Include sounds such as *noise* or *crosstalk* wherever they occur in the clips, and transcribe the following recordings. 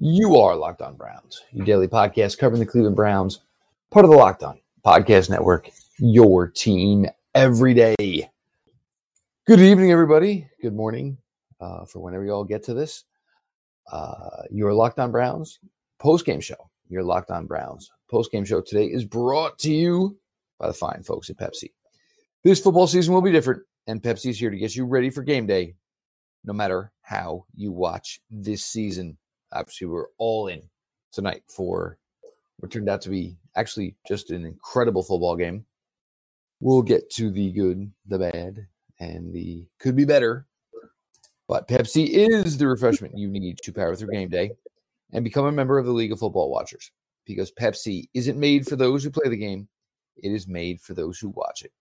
You are Locked On Browns, your daily podcast covering the Cleveland Browns, part of the Locked On Podcast Network, your team every day. Good evening, everybody. Good morning uh, for whenever you all get to this. Uh, your Locked On Browns post game show. Your Locked On Browns post game show today is brought to you by the fine folks at Pepsi. This football season will be different, and Pepsi is here to get you ready for game day, no matter how you watch this season obviously we're all in tonight for what turned out to be actually just an incredible football game. We'll get to the good, the bad, and the could be better. But Pepsi is the refreshment you need to power through game day and become a member of the League of Football Watchers because Pepsi isn't made for those who play the game, it is made for those who watch it.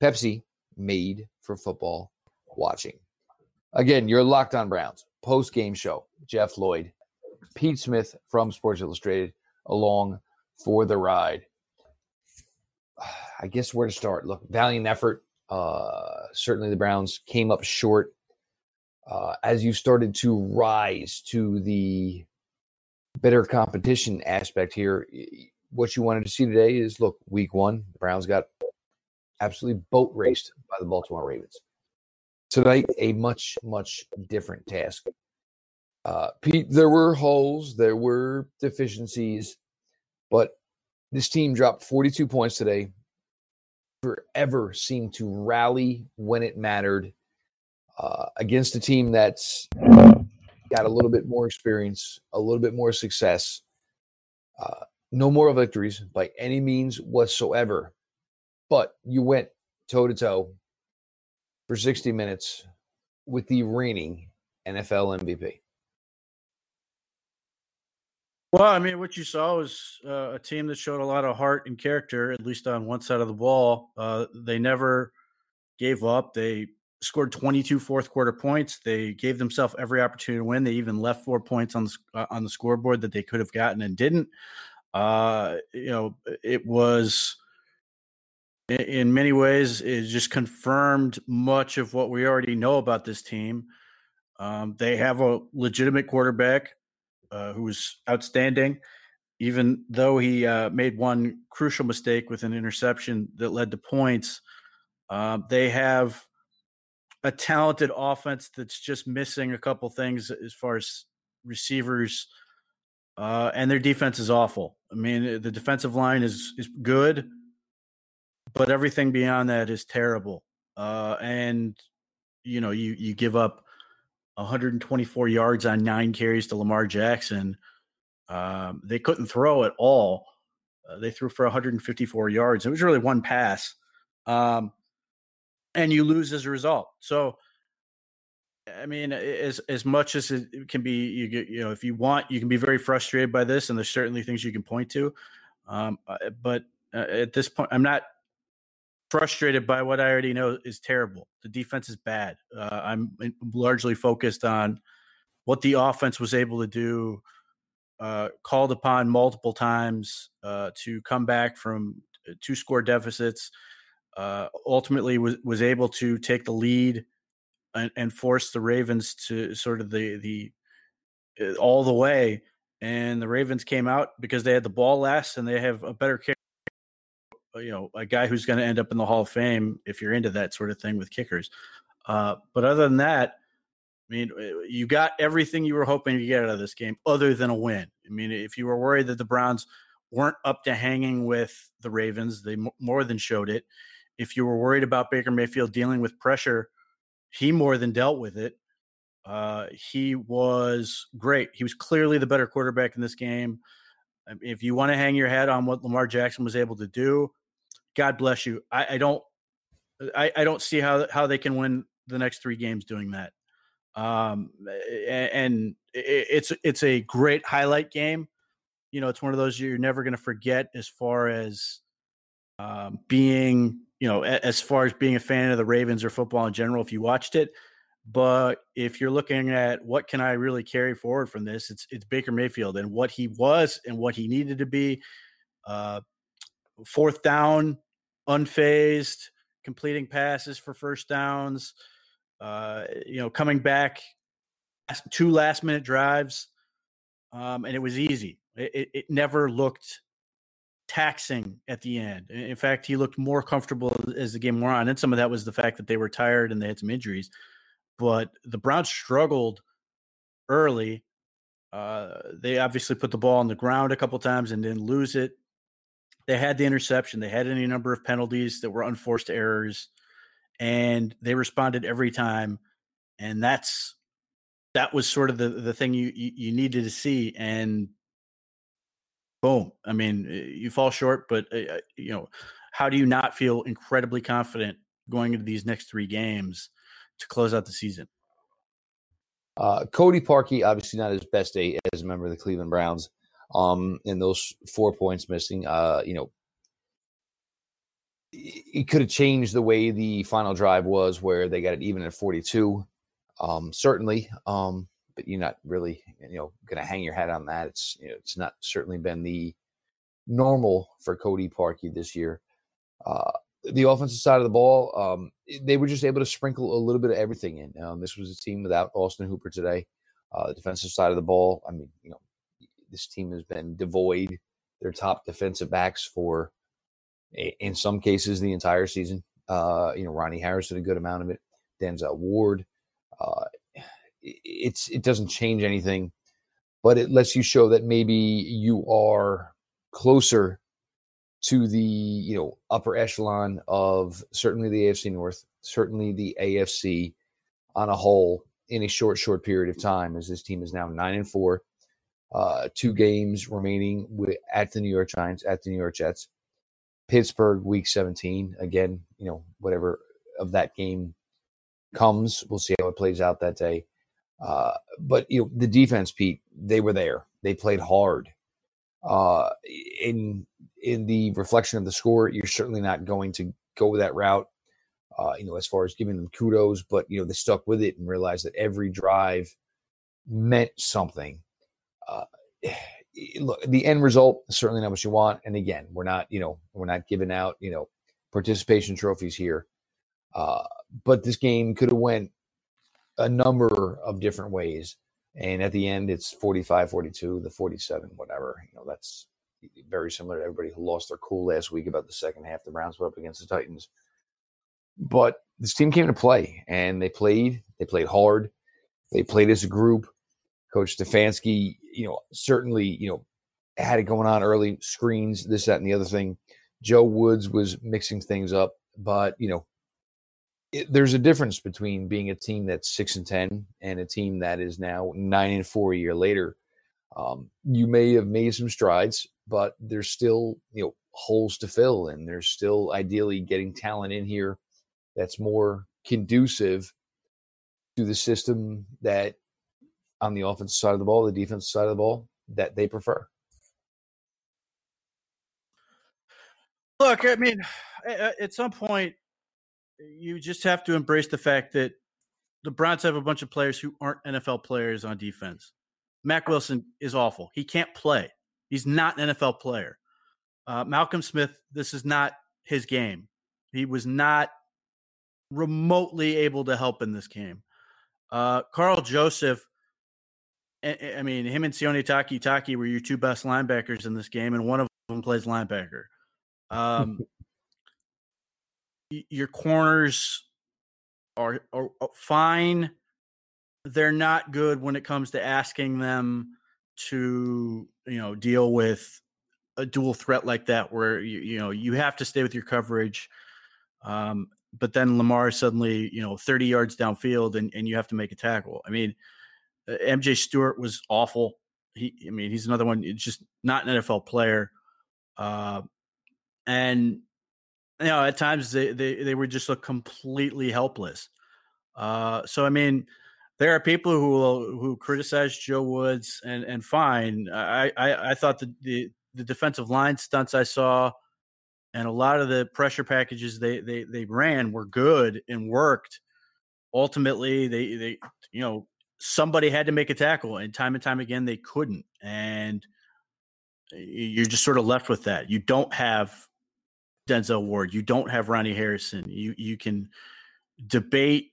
Pepsi, made for football watching. Again, you're locked on Browns post game show. Jeff Lloyd, Pete Smith from Sports Illustrated along for the ride. *sighs* I guess where to start. Look, valiant effort. Uh, certainly the Browns came up short. Uh, as you started to rise to the better competition aspect here, what you wanted to see today is look, week one, the Browns got absolutely boat raced by the Baltimore Ravens. Tonight, a much, much different task. Uh, Pete, there were holes, there were deficiencies, but this team dropped 42 points today. Forever seemed to rally when it mattered uh, against a team that's got a little bit more experience, a little bit more success. Uh, no more victories by any means whatsoever, but you went toe to toe for 60 minutes with the reigning NFL MVP. Well, I mean, what you saw was uh, a team that showed a lot of heart and character, at least on one side of the ball. Uh, they never gave up. They scored 22 fourth quarter points. They gave themselves every opportunity to win. They even left four points on the uh, on the scoreboard that they could have gotten and didn't. Uh, you know, it was in many ways it just confirmed much of what we already know about this team. Um, they have a legitimate quarterback uh, who was outstanding, even though he uh, made one crucial mistake with an interception that led to points. Uh, they have a talented offense that's just missing a couple things as far as receivers, uh, and their defense is awful. I mean, the defensive line is is good, but everything beyond that is terrible. Uh, and you know, you you give up 124 yards on nine carries to Lamar Jackson. Um, they couldn't throw at all. Uh, they threw for 154 yards. It was really one pass. Um, and you lose as a result. So, I mean, as as much as it can be, you get, you know, if you want, you can be very frustrated by this, and there's certainly things you can point to. Um, uh, but uh, at this point, I'm not frustrated by what I already know is terrible. The defense is bad. Uh, I'm largely focused on what the offense was able to do, uh, called upon multiple times uh, to come back from uh, two score deficits. Uh, ultimately, was was able to take the lead and, and, force the Ravens to sort of the the uh, all the way. And the Ravens came out because they had the ball last, and they have a better you know a guy who's going to end up in the Hall of Fame if you're into that sort of thing with kickers. Uh, but other than that, I mean, uh, you got everything you were hoping to get out of this game, other than a win. I mean, if you were worried that the Browns weren't up to hanging with the Ravens, they more than showed it. If you were worried about Baker Mayfield dealing with pressure, he more than dealt with it. Uh, he was great. He was clearly the better quarterback in this game. If you want to hang your head on what Lamar Jackson was able to do, God bless you. I, I don't I, I, don't see how how they can win the next three games doing that. Um, and it's it's a great highlight game. You know, it's one of those you're never going to forget as far as um, being you know as far as being a fan of the Ravens or football in general. If you watched it, but if you're looking at what can I really carry forward from this, it's it's Baker Mayfield and what he was and what he needed to be. Uh, fourth down unfazed, completing passes for first downs, uh, you know, coming back two last minute drives. um, and it was easy. It, it, never looked taxing at the end. In fact, he looked more comfortable as the game wore on. And some of that was the fact that they were tired and they had some injuries. But the Browns struggled early. Uh, they obviously put the ball on the ground a couple times and didn't lose it. They had the interception. They had any number of penalties that were unforced errors, and they responded every time. And that's that was sort of the the thing you you, you needed to see. And boom. I mean, you fall short, but uh, you know, how do you not feel incredibly confident going into these next three games to close out the season? Uh, Cody Parkey, obviously not his best day as a member of the Cleveland Browns. Um, and those four points missing, uh, you know, it could have changed the way the final drive was, where they got it even at 42. Um, certainly, um, but you're not really you know going to hang your hat on that. It's you know, it's not certainly been the normal for Cody Parkey this year. Uh, the offensive side of the ball, um, they were just able to sprinkle a little bit of everything in. Um, this was a team without Austin Hooper today. Uh, the defensive side of the ball, I mean, you know, this team has been devoid their top defensive backs for, in some cases, the entire season. Uh, you know, Ronnie Harris a good amount of it. Denzel Ward. Uh, it's it doesn't change anything, but it lets you show that maybe you are closer to the you know upper echelon of certainly the AFC North, certainly the AFC on a whole in a short short period of time. As this team is now nine and four, uh, two games remaining with, at the New York Giants, at the New York Jets, Pittsburgh, Week 17. Again, you know whatever of that game comes, we'll see how it plays out that day. Uh, but you know the defense, Pete, they were there. They played hard. Uh, in in the reflection of the score, you're certainly not going to go that route. Uh, you know, as far as giving them kudos, but you know they stuck with it and realized that every drive meant something. Uh, *sighs* look, the end result is certainly not what you want. And again, we're not, you know, we're not giving out, you know, participation trophies here. Uh, but this game could have went a number of different ways. And at the end, it's 45 42, the 47, whatever. You know, that's very similar to everybody who lost their cool last week about the second half the Browns put up against the Titans. But this team came to play and they played. They played hard. They played as a group. Coach Stefanski, you know, certainly, you know, had it going on early screens, this, that, and the other thing. Joe Woods was mixing things up, but you know, it, there's a difference between being a team that's six and ten and a team that is now nine and four a year later. Um, you may have made some strides, but there's still you know holes to fill, and there's still ideally getting talent in here that's more conducive to the system that on the offensive side of the ball, the defensive side of the ball that they prefer. Look, I mean, at some point, you just have to embrace the fact that the Browns have a bunch of players who aren't NFL players on defense. Mac Wilson is awful. He can't play. He's not an NFL player. Uh, Malcolm Smith, this is not his game. He was not remotely able to help in this game. Uh, Karl Joseph, I, I mean, him and Sione Takitaki were your two best linebackers in this game, and one of them plays linebacker. Um, *laughs* your corners are, are, are fine. They're not good when it comes to asking them to, you know, deal with a dual threat like that, where you, you know you have to stay with your coverage. Um, but then Lamar suddenly, you know, 30 yards downfield and, and you have to make a tackle. I mean, MJ Stewart was awful. He, I mean, he's another one, It's just not an NFL player. Uh, and you know, at times they they, they would just look completely helpless. Uh, so I mean, there are people who will, who criticize Joe Woods and and fine. I I, I thought the, the the defensive line stunts I saw and a lot of the pressure packages they they they ran were good and worked. Ultimately, they they you know somebody had to make a tackle, and time and time again they couldn't, and you're just sort of left with that. You don't have Denzel Ward. You don't have Ronnie Harrison. You you can debate,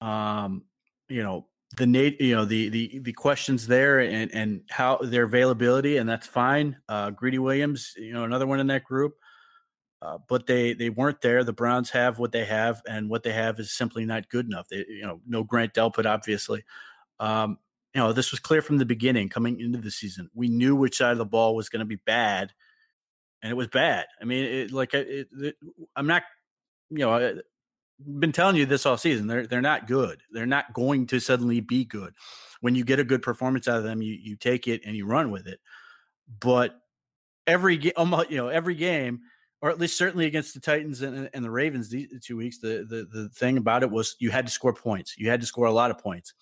um, you know, the Nate, you know, the the the questions there and and how their availability, and that's fine. Uh, Greedy Williams, you know, another one in that group. Uh, but they they weren't there. The Browns have what they have, and what they have is simply not good enough. They, you know, no Grant Delpit, obviously. Um, you know, this was clear from the beginning coming into the season. We knew which side of the ball was going to be bad, and it was bad. I mean, it, like it, it, I'm not, you know, I, been telling you this all season. They're they're not good. They're not going to suddenly be good. When you get a good performance out of them, you you take it and you run with it. But every game, you know, every game, or at least certainly against the Titans and, and the Ravens these two weeks, the, the the thing about it was you had to score points. You had to score a lot of points,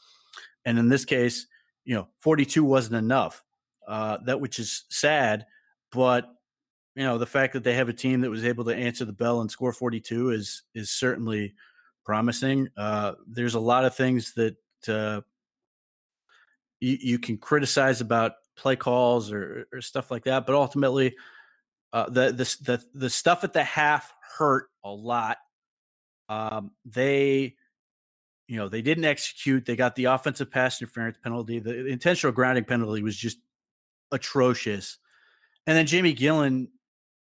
and in this case, you know, 42 wasn't enough. Uh, that which is sad, but you know the fact that they have a team that was able to answer the bell and score 42 is is certainly promising. Uh, there's a lot of things that uh, you, you, can criticize about play calls or, or stuff like that, but ultimately, uh, the, the the the stuff at the half hurt a lot. Um, they, you know, they didn't execute. They got the offensive pass interference penalty. The intentional grounding penalty was just atrocious. And then Jamie Gillan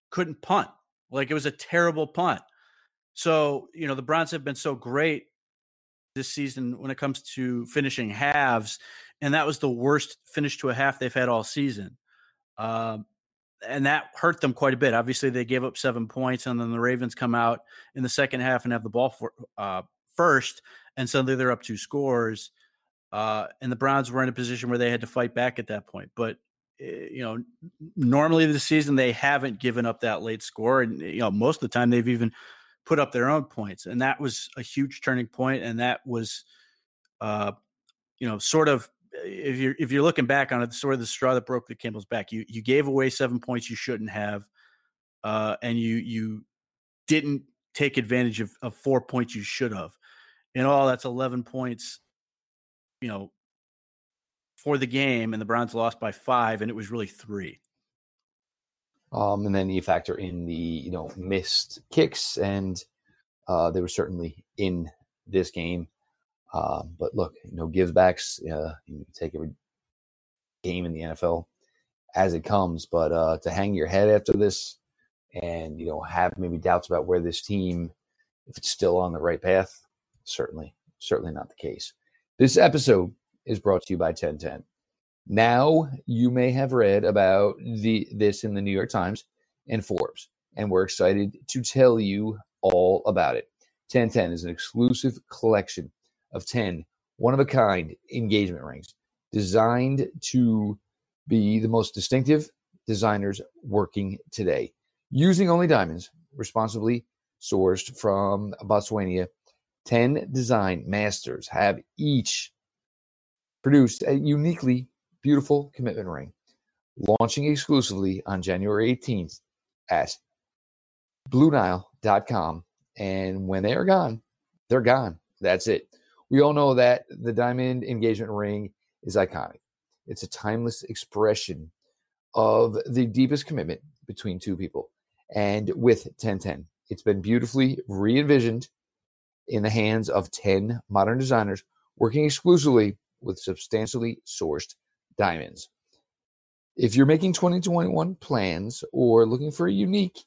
couldn't punt. Like it was a terrible punt. So, you know, the Browns have been so great this season when it comes to finishing halves, and that was the worst finish to a half they've had all season. Um, and that hurt them quite a bit. Obviously, they gave up seven points, and then the Ravens come out in the second half and have the ball for, uh, first, and suddenly they're up two scores. Uh, and the Browns were in a position where they had to fight back at that point. But Eh, you know, normally this season they haven't given up that late score, and you know most of the time they've even put up their own points, and that was a huge turning point, and that was, uh, you know, sort of if you're if you're looking back on it, sort of the straw that broke the camel's back. You you gave away seven points you shouldn't have, uh, and you you didn't take advantage of, of four points you should have. In all, that's eleven points. You know, for the game, and the Browns lost by five, and it was really three. Um, and then you factor in the you know missed kicks, and uh, they were certainly in this game. Uh, but look, you know, givebacks. Uh, you take every game in the NFL as it comes, but uh, to hang your head after this and you know have maybe doubts about where this team, if it's still on the right path, certainly, certainly not the case. This episode is brought to you by 1010. Now, you may have read about the this in the New York Times and Forbes, and we're excited to tell you all about it. 1010 is an exclusive collection of 10 one of a kind engagement rings designed to be the most distinctive designers working today. Using only diamonds, responsibly sourced from Botswana, 10 design masters have each produced a uniquely beautiful commitment ring, launching exclusively on January 18th at BlueNile.com. And when they are gone, they're gone. That's it. We all know that the diamond engagement ring is iconic. It's a timeless expression of the deepest commitment between two people. And with 1010, it's been beautifully re envisioned in the hands of 10 modern designers working exclusively with substantially sourced diamonds. If you're making 2021 plans or looking for a unique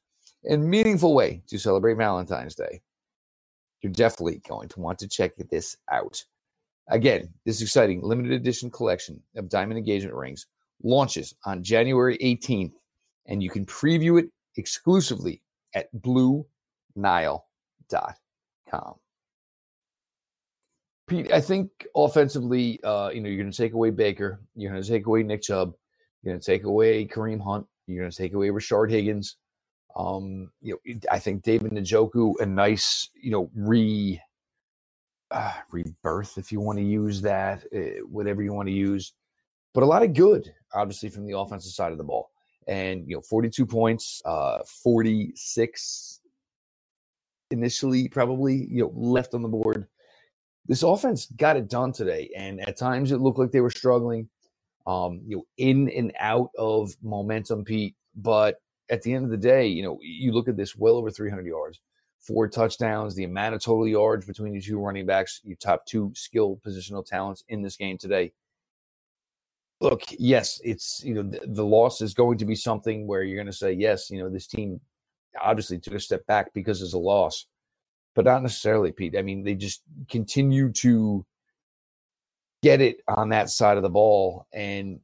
and meaningful way to celebrate Valentine's Day, you're definitely going to want to check this out. Again, this exciting limited edition collection of diamond engagement rings launches on January 18th, and you can preview it exclusively at BlueNile.com. Pete, I think offensively, uh, you know, you're going to take away Baker, you're going to take away Nick Chubb, you're going to take away Kareem Hunt, you're going to take away Rashard Higgins. Um, you know, I think David Njoku, a nice, you know, re uh, rebirth, if you want to use that, uh, whatever you want to use, but a lot of good, obviously, from the offensive side of the ball. And you know, 42 points, uh, 46 initially, probably, you know, left on the board this offense got it done today, and at times it looked like they were struggling, um, you know, in and out of momentum, Pete. But at the end of the day, you know, you look at this well over 300 yards, four touchdowns, the amount of total yards between the two running backs, your top two skill positional talents in this game today. Look, yes, it's you know the, the loss is going to be something where you're going to say yes, you know this team obviously took a step back because it's a loss, but not necessarily, Pete. I mean, they just continue to get it on that side of the ball, and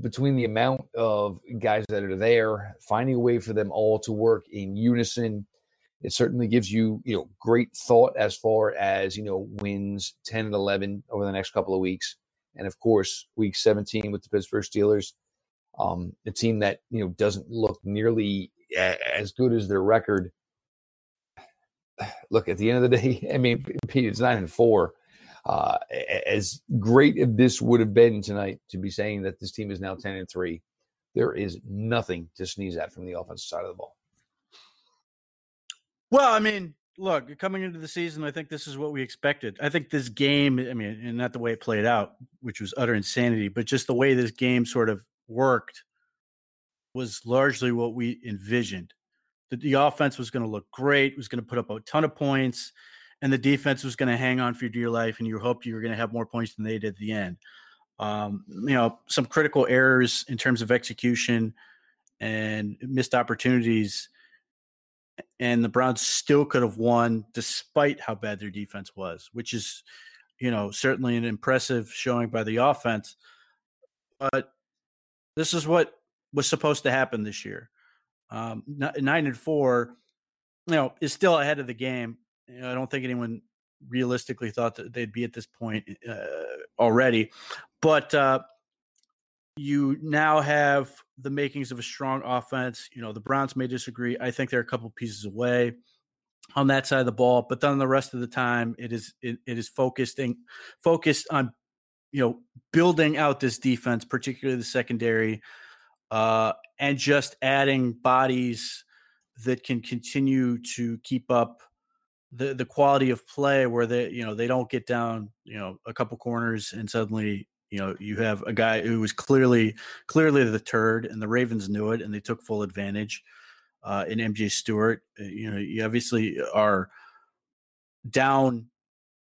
between the amount of guys that are there, finding a way for them all to work in unison it certainly gives you, you know, great thought as far as, you know, wins 10 and 11 over the next couple of weeks. And of course, week 17 with the Pittsburgh Steelers, um, a team that, you know, doesn't look nearly as good as their record. *sighs* Look, at the end of the day, *laughs* I mean, Pete, it's nine and four. Uh, as great as this would have been tonight to be saying that this team is now 10 and three, there is nothing to sneeze at from the offensive side of the ball. Well, I mean, look, coming into the season, I think this is what we expected. I think this game, I mean, and not the way it played out, which was utter insanity, but just the way this game sort of worked was largely what we envisioned. That the offense was going to look great, was going to put up a ton of points, and the defense was going to hang on for dear life, and you hoped you were going to have more points than they did at the end. Um, you know, some critical errors in terms of execution and missed opportunities and the Browns still could have won despite how bad their defense was, which is, you know, certainly an impressive showing by the offense. But this is what was supposed to happen this year. Um, nine and four, you know, is still ahead of the game. You know, I don't think anyone realistically thought that they'd be at this point uh, already, but uh, you now have the makings of a strong offense. You know, the Browns may disagree. I think they're a couple pieces away on that side of the ball, but then the rest of the time it is it, it is focusing focused on you know building out this defense, particularly the secondary, uh, and just adding bodies that can continue to keep up the the quality of play where they you know they don't get down you know a couple corners and suddenly you know, you have a guy who was clearly clearly the turd, and the Ravens knew it, and they took full advantage. Uh, in MJ Stewart, uh, you know, you obviously are down,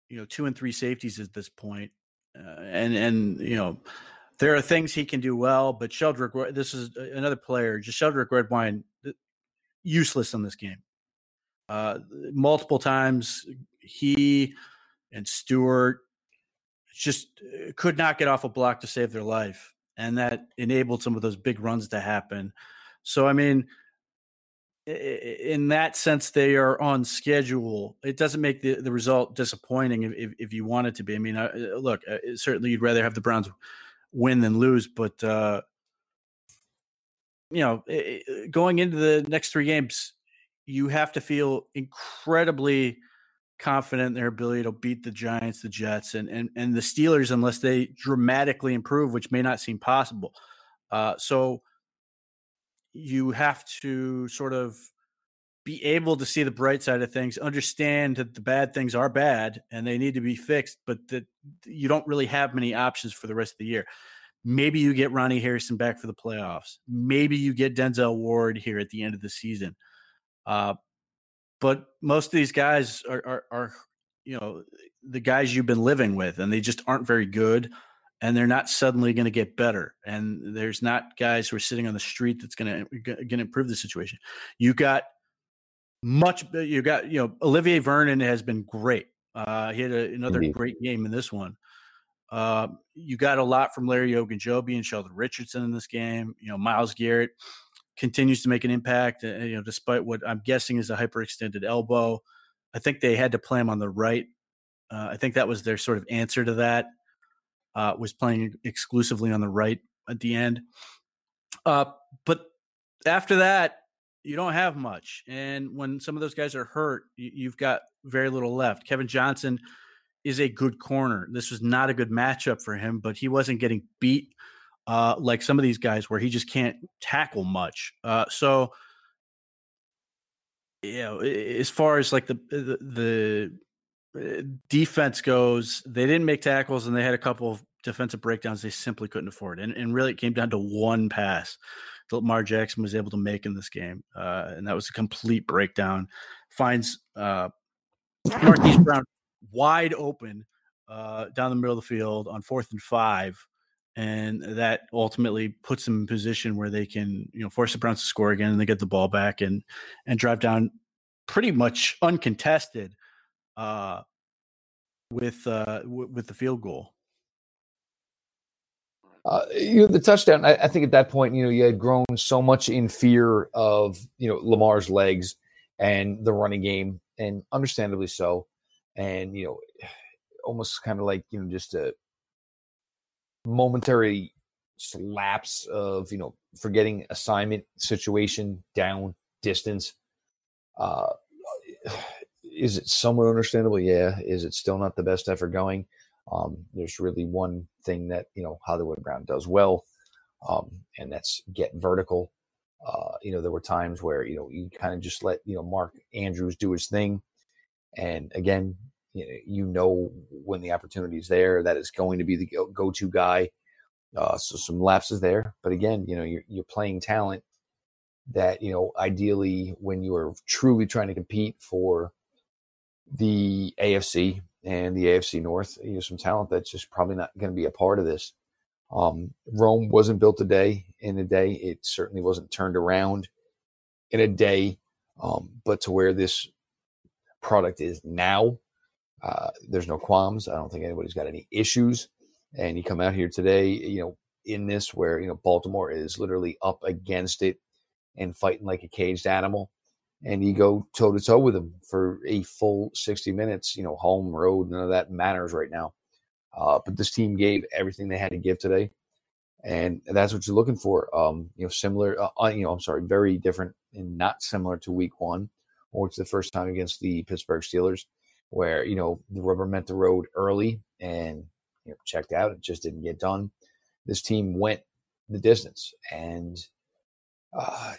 you know, two and three safeties at this point, uh, and and you know, there are things he can do well, but Sheldrick, this is another player, just Sheldrick Redwine, useless in this game. Uh, multiple times, he and Stewart just uh, could not get off a block to save their life. And that enabled some of those big runs to happen. So, I mean, in that sense, they are on schedule. It doesn't make the, the result disappointing if, if, if you want it to be. I mean, uh, look, uh, certainly you'd rather have the Browns win than lose, but, uh, you know, going into the next three games, you have to feel incredibly – confident in their ability to beat the Giants, the Jets, and and and the Steelers unless they dramatically improve, which may not seem possible. Uh, so you have to sort of be able to see the bright side of things, understand that the bad things are bad and they need to be fixed, but that you don't really have many options for the rest of the year. Maybe you get Ronnie Harrison back for the playoffs. Maybe you get Denzel Ward here at the end of the season. Uh, but most of these guys are, are, are you know the guys you've been living with and they just aren't very good and they're not suddenly going to get better and there's not guys who are sitting on the street that's going to going to improve the situation. You got much you got you know olivier vernon has been great. Uh he had a, another Indeed. great game in this one. Uh, you got a lot from larry ogunjobi and sheldon richardson in this game you know Myles garrett continues to make an impact. Uh, you know, despite what I'm guessing is a hyperextended elbow. I think they had to play him on the right. Uh, I think that was their sort of answer to that. Uh, was playing exclusively on the right at the end. Uh, but after that, you don't have much. And when some of those guys are hurt, you've got very little left. Kevin Johnson is a good corner. This was not a good matchup for him, but he wasn't getting beat uh, like some of these guys where he just can't tackle much. Uh, so, you know, as far as like the, the, the uh, defense goes, they didn't make tackles and they had a couple of defensive breakdowns they simply couldn't afford. And, and really, it came down to one pass that Lamar Jackson was able to make in this game. Uh, and that was a complete breakdown. Finds uh, Marquise Brown wide open uh, down the middle of the field on fourth and five. And that ultimately puts them in position where they can, you know, force the Browns to score again, and they get the ball back and and drive down pretty much uncontested uh, with uh, w- with the field goal. Uh, you know, the touchdown. I, I, think at that point, you know, you had grown so much in fear of you know Lamar's legs and the running game, and understandably so. And you know, *sighs* almost kind of like you know just a momentary slaps of you know forgetting assignment, situation, down, distance. Uh, is it somewhat understandable? Yeah. Is it still not the best effort going? Um, there's really one thing that you know Hollywood Brown does well, um, and that's get vertical. Uh, you know, there were times where you know you kind of just let you know Mark Andrews do his thing, and again, you know, when the opportunity is there that is going to be the go-to guy. Uh, so some lapses there, but again, you know, you're, you're playing talent that you know ideally when you are truly trying to compete for the AFC and the AFC North, you know, some talent that's just probably not going to be a part of this. Um, Rome wasn't built a day in a day. It certainly wasn't turned around in a day. Um, but to where this product is now, uh, there's no qualms. I don't think anybody's got any issues. And you come out here today, you know, in this where you know Baltimore is literally up against it and fighting like a caged animal and you go toe to toe with them for a full 60 minutes. You know, home, road, none of that matters right now. Uh, but this team gave everything they had to give today, and that's what you're looking for. Um, you know, similar. Uh, uh, you know, I'm sorry, very different and not similar to Week One, or it's the first time against the Pittsburgh Steelers, where you know the rubber met the road early and you know, checked out. It just didn't get done. This team went the distance, and uh,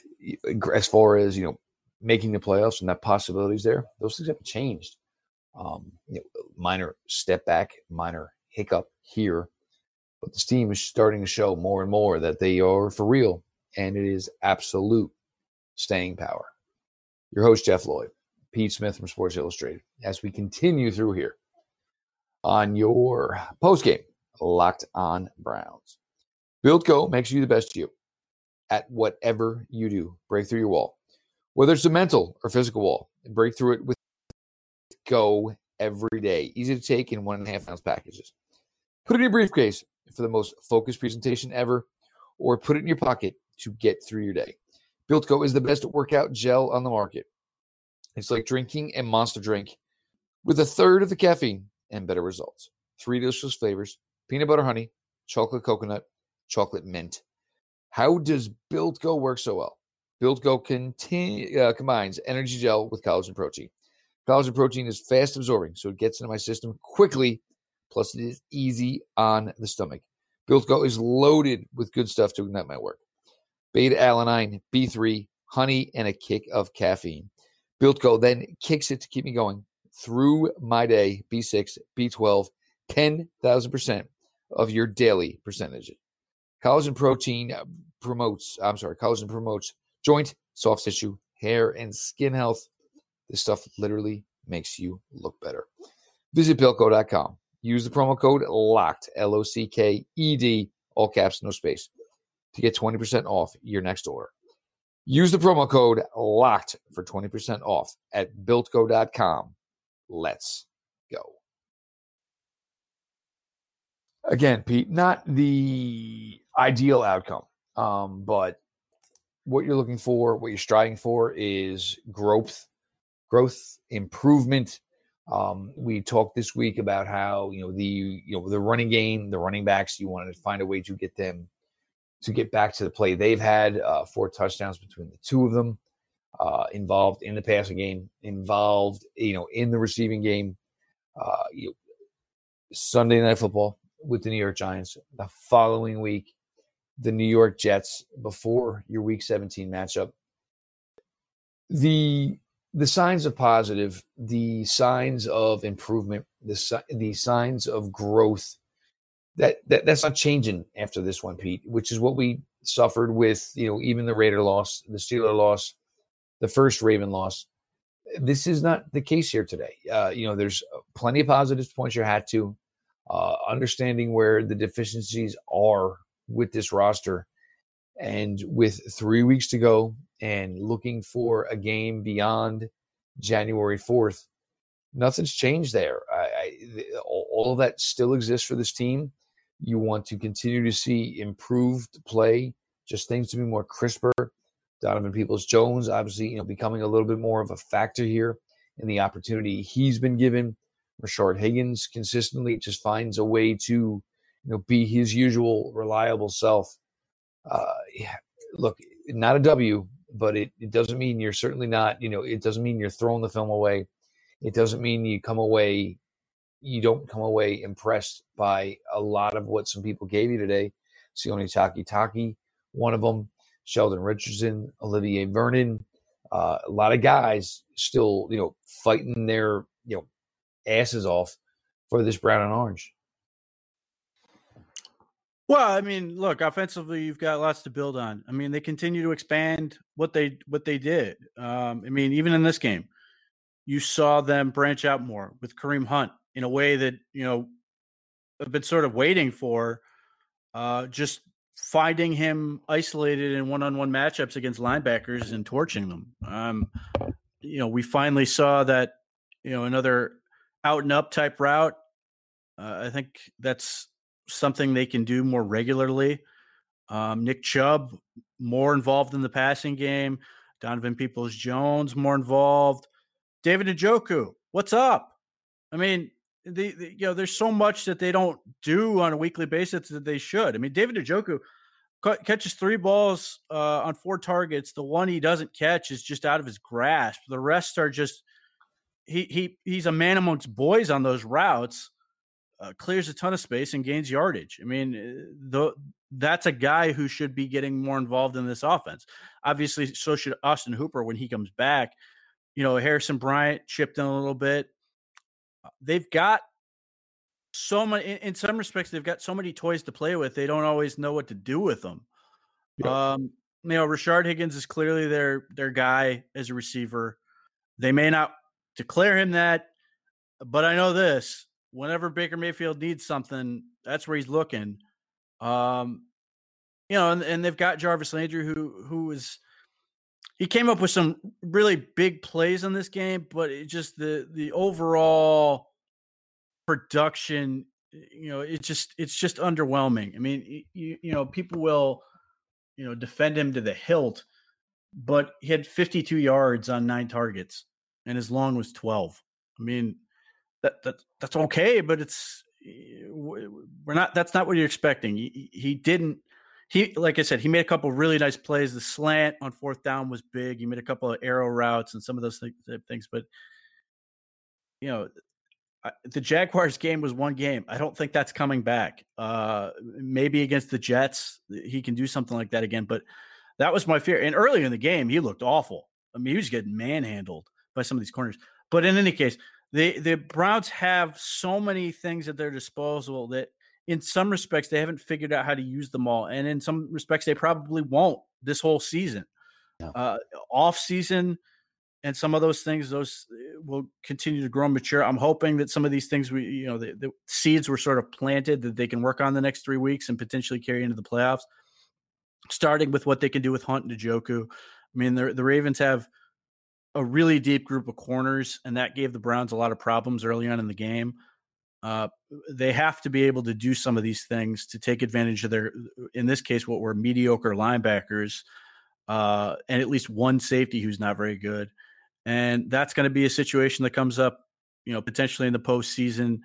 as far as you know making the playoffs and that possibilities there, those things haven't changed. Um, you know, minor step back, minor hiccup here, but this team is starting to show more and more that they are for real, and it is absolute staying power. Your host Jeff Lloyd, Pete Smith from Sports Illustrated, as we continue through here on your post game, locked on Browns. Built Go makes you the best you at whatever you do. Break through your wall whether it's a mental or physical wall, break through it with Go every day. Easy to take in one and a half ounce packages. Put it in your briefcase for the most focused presentation ever, or put it in your pocket to get through your day. Built Go is the best workout gel on the market. It's like drinking a monster drink with a third of the caffeine and better results. Three delicious flavors peanut butter honey, chocolate coconut, chocolate mint. How does Built Go work so well? Built Go uh, combines energy gel with collagen protein. Collagen protein is fast absorbing, so it gets into my system quickly. Plus, it is easy on the stomach. Built Go is loaded with good stuff to ignite my work beta alanine, B3, honey, and a kick of caffeine. Built Go then kicks it to keep me going through my day. B6, B12, 10,000% of your daily percentage. Collagen protein uh, promotes, I'm sorry, collagen promotes joint, soft tissue, hair, and skin health. This stuff literally makes you look better. Visit builtgo.com. Use the promo code LOCKED, L O C K E D, all caps, no space, to get 20% off your next order. Use the promo code LOCKED for 20% off at builtgo.com. Let's go. Again, Pete, not the ideal outcome, um, but what you're looking for, what you're striving for is growth, growth, improvement. Um, we talked this week about how you know the you know the running game, the running backs. You wanted to find a way to get them to get back to the play they've had. Uh, four touchdowns between the two of them, uh, involved in the passing game, involved you know in the receiving game. Uh, you, Sunday night football with the New York Giants. The following week, the New York Jets before your Week 17 matchup. The the signs of positive, the signs of improvement, the the signs of growth that, that that's not changing after this one, Pete, which is what we suffered with, you know, even the Raider loss, the Steeler loss, the first Raven loss. This is not the case here today. Uh, you know, there's plenty of positives points your hat to, uh, understanding where the deficiencies are with this roster. And with three weeks to go and looking for a game beyond January 4th, nothing's changed there. I, I, all of that still exists for this team. You want to continue to see improved play, just things to be more crisper. Donovan Peoples Jones, obviously, you know, becoming a little bit more of a factor here in the opportunity he's been given. Rashard Higgins consistently just finds a way to, you know, be his usual reliable self. Uh, yeah, look, not a W, but it, it doesn't mean you're certainly not, you know, it doesn't mean you're throwing the film away. It doesn't mean you come away, you don't come away impressed by a lot of what some people gave you today. Sione Takitaki, one of them, Sheldon Richardson, Olivier Vernon, uh, a lot of guys still, you know, fighting their, you know, asses off for this brown and orange. Well, I mean, look, offensively, you've got lots to build on. I mean, they continue to expand what they what they did. Um, I mean, even in this game, you saw them branch out more with Kareem Hunt in a way that you know I've been sort of waiting for. Uh, just finding him isolated in one-on-one matchups against linebackers and torching them. Um, you know, we finally saw that. You know, another out and up type route. Uh, I think that's something they can do more regularly. Um, Nick Chubb more involved in the passing game. Donovan Peoples Jones more involved. David Njoku, what's up? I mean, the, the, you know, there's so much that they don't do on a weekly basis that they should. I mean, David Njoku catches three balls uh, on four targets. The one he doesn't catch is just out of his grasp. The rest are just he he he's a man amongst boys on those routes uh, clears a ton of space and gains yardage. I mean, the, that's a guy who should be getting more involved in this offense. Obviously, so should Austin Hooper when he comes back. You know, Harrison Bryant chipped in a little bit. Uh, they've got so many, in, in some respects, they've got so many toys to play with. They don't always know what to do with them. Um, you know, Rashard Higgins is clearly their their guy as a receiver. They may not declare him that, but I know this: whenever Baker Mayfield needs something, that's where he's looking. Um, you know, and, and they've got Jarvis Landry, who who is he came up with some really big plays in this game, but it just the the overall production, you know, it just it's just underwhelming. I mean, you, you know, people will you know defend him to the hilt, but he had 52 yards on nine targets, and his long was 12. I mean, that that that's okay, but it's eh, we're not. That's not what you're expecting. He, he didn't. He like I said, he made a couple really nice plays. The slant on fourth down was big. He made a couple of arrow routes and some of those things, but you know, the Jaguars game was one game. I don't think that's coming back. Uh, maybe against the Jets, he can do something like that again. But that was my fear. And earlier in the game, he looked awful. I mean, he was getting manhandled by some of these corners. But in any case, the the Browns have so many things at their disposal that in some respects they haven't figured out how to use them all and in some respects they probably won't this whole season no. uh, off season and some of those things those uh, will continue to grow and mature i'm hoping that some of these things we you know the, the seeds were sort of planted that they can work on the next three weeks and potentially carry into the playoffs starting with what they can do with hunt and Njoku. i mean the, the ravens have a really deep group of corners, and that gave the Browns a lot of problems early on in the game. Uh, they have to be able to do some of these things to take advantage of their, in this case, what were mediocre linebackers, uh, and at least one safety who's not very good. And that's going to be a situation that comes up, you know, potentially in the postseason,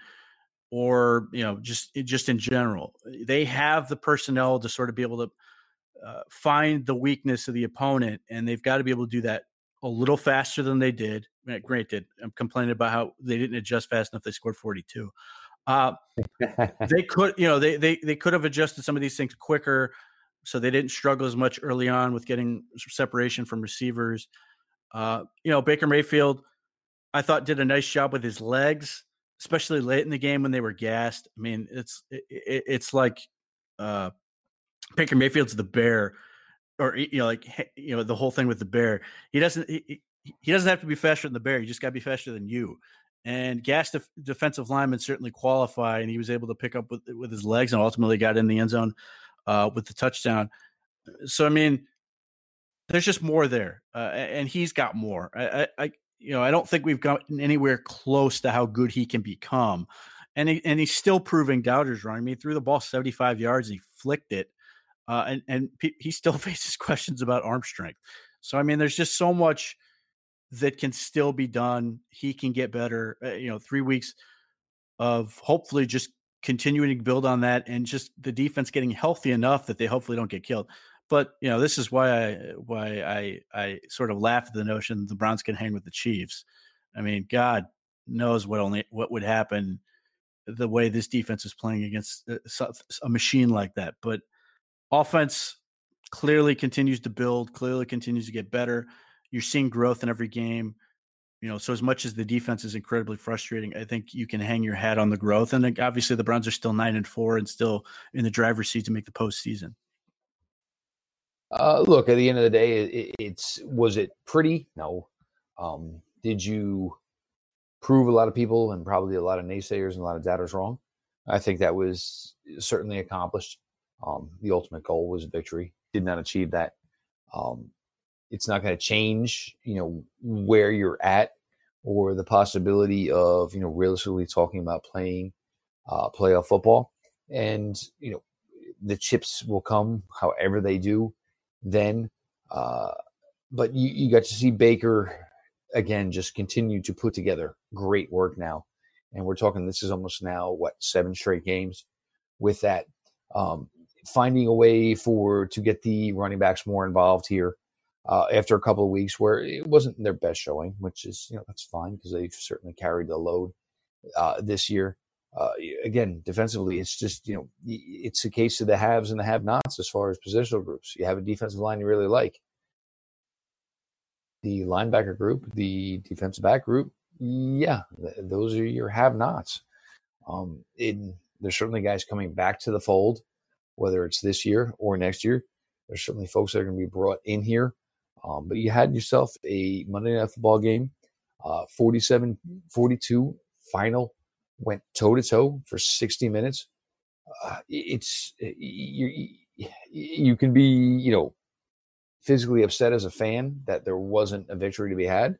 or you know, just just in general. They have the personnel to sort of be able to uh, find the weakness of the opponent, and they've got to be able to do that a little faster than they did. Granted, I'm complaining about how they didn't adjust fast enough. They scored 42. Uh, *laughs* they could, you know, they they they could have adjusted some of these things quicker, so they didn't struggle as much early on with getting separation from receivers. Uh, you know, Baker Mayfield, I thought did a nice job with his legs. especially late in the game when they were gassed. I mean, it's it, it's like uh, Baker Mayfield's the bear, or you know, like you know, the whole thing with the bear. He doesn't he, he doesn't have to be faster than the bear. You just got to be faster than you. And Gas def- defensive linemen certainly qualify, and he was able to pick up with with his legs and ultimately got in the end zone uh, with the touchdown. So I mean, there's just more there, uh, and he's got more. I, I, you know, I don't think we've gotten anywhere close to how good he can become, and he, and he's still proving doubters wrong. I mean, he threw the ball 75 yards, he flicked it, uh, and and he still *laughs* faces questions about arm strength. So I mean, there's just so much that can still be done. He can get better. Uh, you know, three weeks of hopefully just continuing to build on that and just the defense getting healthy enough that they hopefully don't get killed. But you know, this is why I why I I sort of laugh at the notion the Browns can hang with the Chiefs. I mean, God knows what only what would happen the way this defense is playing against uh, a machine like that. But offense clearly continues to build, clearly continues to get better. You're seeing growth in every game. You know, so as much as the defense is incredibly frustrating, I think you can hang your hat on the growth. And obviously, the Browns are still nine and four and still in the driver's seat to make the postseason. Uh, look, at the end of the day, it, it's was it pretty? No. Um, did you prove a lot of people and probably a lot of naysayers and a lot of doubters wrong? I think that was certainly accomplished. Um, the ultimate goal was victory. Did not achieve that. Um, it's not going to change, you know, where you're at or the possibility of, you know, realistically talking about playing uh, playoff football. And, you know, the chips will come however they do then. Uh, but you, you got to see Baker again just continue to put together great work now. And we're talking, this is almost now, what, seven straight games with that. Um, finding a way for to get the running backs more involved here uh, after a couple of weeks where it wasn't their best showing, which is you know that's fine because they've certainly carried the load uh, this year. Uh, again, defensively, it's just you know it's a case of the haves and the have-nots as far as positional groups. You have a defensive line you really like, the linebacker group, the defensive back group. Yeah, those are your have-nots. Um, there's certainly guys coming back to the fold, whether it's this year or next year. There's certainly folks that are going to be brought in here um, but you had yourself a Monday Night Football game, uh, 47 42 final, went toe to toe for 60 minutes. Uh, it's you, you can be, you know, physically upset as a fan that there wasn't a victory to be had.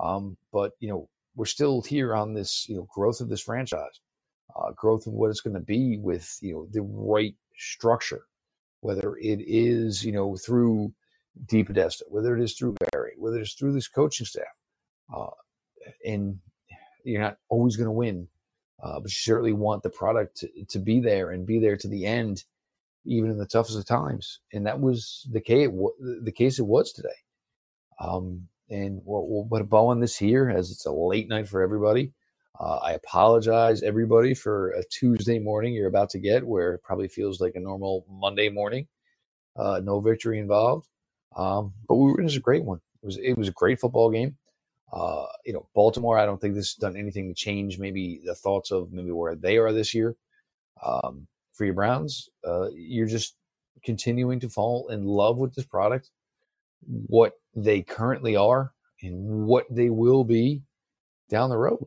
Um, but, you know, we're still here on this, you know, growth of this franchise, uh, growth of what it's going to be with, you know, the right structure, whether it is, you know, through DePodesta, whether it is through Berry, whether it's through this coaching staff. Uh, and you're not always going to win, uh, but you certainly want the product to, to, be there and be there to the end, even in the toughest of times. And that was the case. The case it was today. Um, and we'll, we'll, put a bow on this here as it's a late night for everybody. Uh, I apologize, everybody, for a Tuesday morning you're about to get where it probably feels like a normal Monday morning. Uh, no victory involved. Um, but we were, a great one. It was it was a great football game. Uh, you know, Baltimore. I don't think this has done anything to change maybe the thoughts of maybe where they are this year. Um, for your Browns, uh, you're just continuing to fall in love with this product, what they currently are, and what they will be down the road.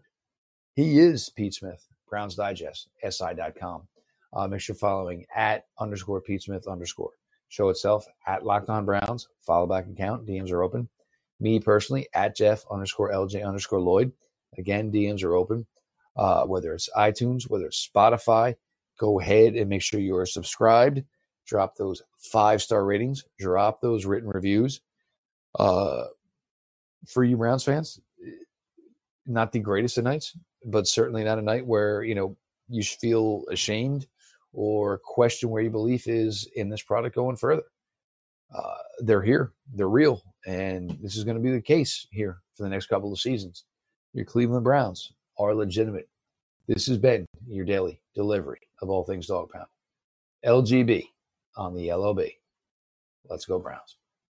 He is Pete Smith, Browns Digest, SI.com. Uh, make sure following at underscore Pete Smith underscore show itself at Locked On Browns. Follow back account. DMs are open. Me personally at Jeff underscore LJ underscore Lloyd. Again, DMs are open. Uh, whether it's iTunes, whether it's Spotify, go ahead and make sure you are subscribed. Drop those five star ratings. Drop those written reviews. Uh, for you Browns fans, not the greatest of nights, but certainly not a night where you know you feel ashamed or question where your belief is in this product going further. Uh, they're here, they're real, and this is going to be the case here for the next couple of seasons. Your Cleveland Browns are legitimate. This has been your daily delivery of all things dog pound. LGB on the LOB. Let's go, Browns.